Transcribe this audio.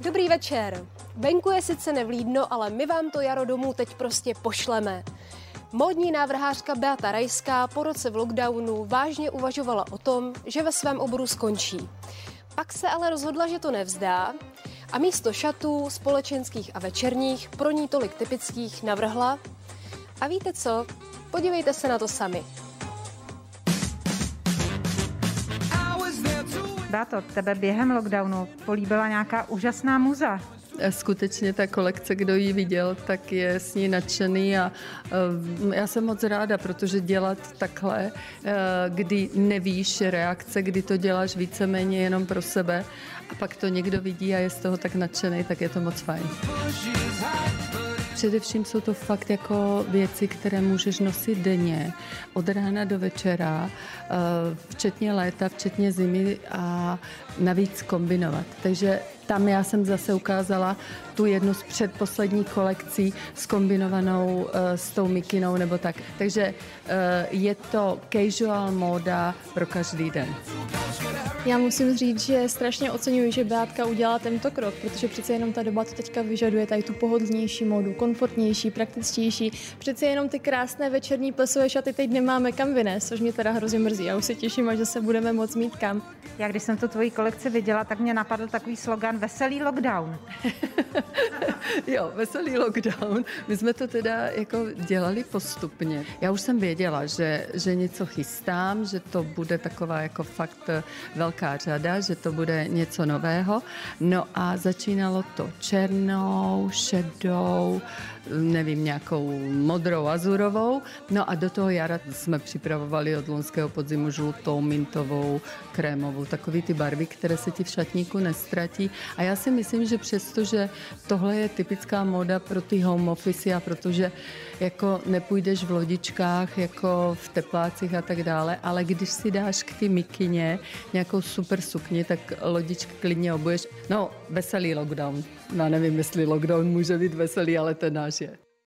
Dobrý večer. Venku je sice nevlídno, ale my vám to jaro domů teď prostě pošleme. Módní návrhářka Beata Rajská po roce v lockdownu vážně uvažovala o tom, že ve svém oboru skončí. Pak se ale rozhodla, že to nevzdá a místo šatů, společenských a večerních, pro ní tolik typických, navrhla. A víte co? Podívejte se na to sami. Beato, tebe během lockdownu políbila nějaká úžasná muza. Skutečně ta kolekce, kdo ji viděl, tak je s ní nadšený a eh, já jsem moc ráda, protože dělat takhle, eh, kdy nevíš reakce, kdy to děláš víceméně jenom pro sebe a pak to někdo vidí a je z toho tak nadšený, tak je to moc fajn. Především jsou to fakt jako věci, které můžeš nosit denně, od rána do večera, eh, včetně léta, včetně zimy a navíc kombinovat. Takže tam já jsem zase ukázala tu jednu z předposledních kolekcí skombinovanou eh, s tou mikinou nebo tak. Takže eh, je to casual móda pro každý den. Já musím říct, že strašně oceňuji, že Beátka udělala tento krok, protože přece jenom ta doba to teďka vyžaduje tady tu pohodlnější modu, komfortnější, praktičtější. Přece jenom ty krásné večerní plesové šaty teď nemáme kam vynést, což mě teda hrozně mrzí. Já už se těším, až se budeme moc mít kam. Já když jsem tu tvoji kolekci viděla, tak mě napadl takový slogan Veselý lockdown. jo, veselý lockdown. My jsme to teda jako dělali postupně. Já už jsem věděla, že, že něco chystám, že to bude taková jako fakt velká řada, že to bude něco nového. No a začínalo to černou, šedou, nevím, nějakou modrou, azurovou. No a do toho jara jsme připravovali od loňského podzimu žlutou, mintovou, krémovou, takový ty barvy, které se ti v šatníku nestratí. A já si myslím, že přesto, že tohle je typická moda pro ty home office a protože jako nepůjdeš v lodičkách, jako v teplácích a tak dále, ale když si dáš k ty mikině nějakou super sukni, tak lodičky klidně obuješ. No, veselý lockdown. No, nevím, jestli lockdown může být veselý, ale ten náš je.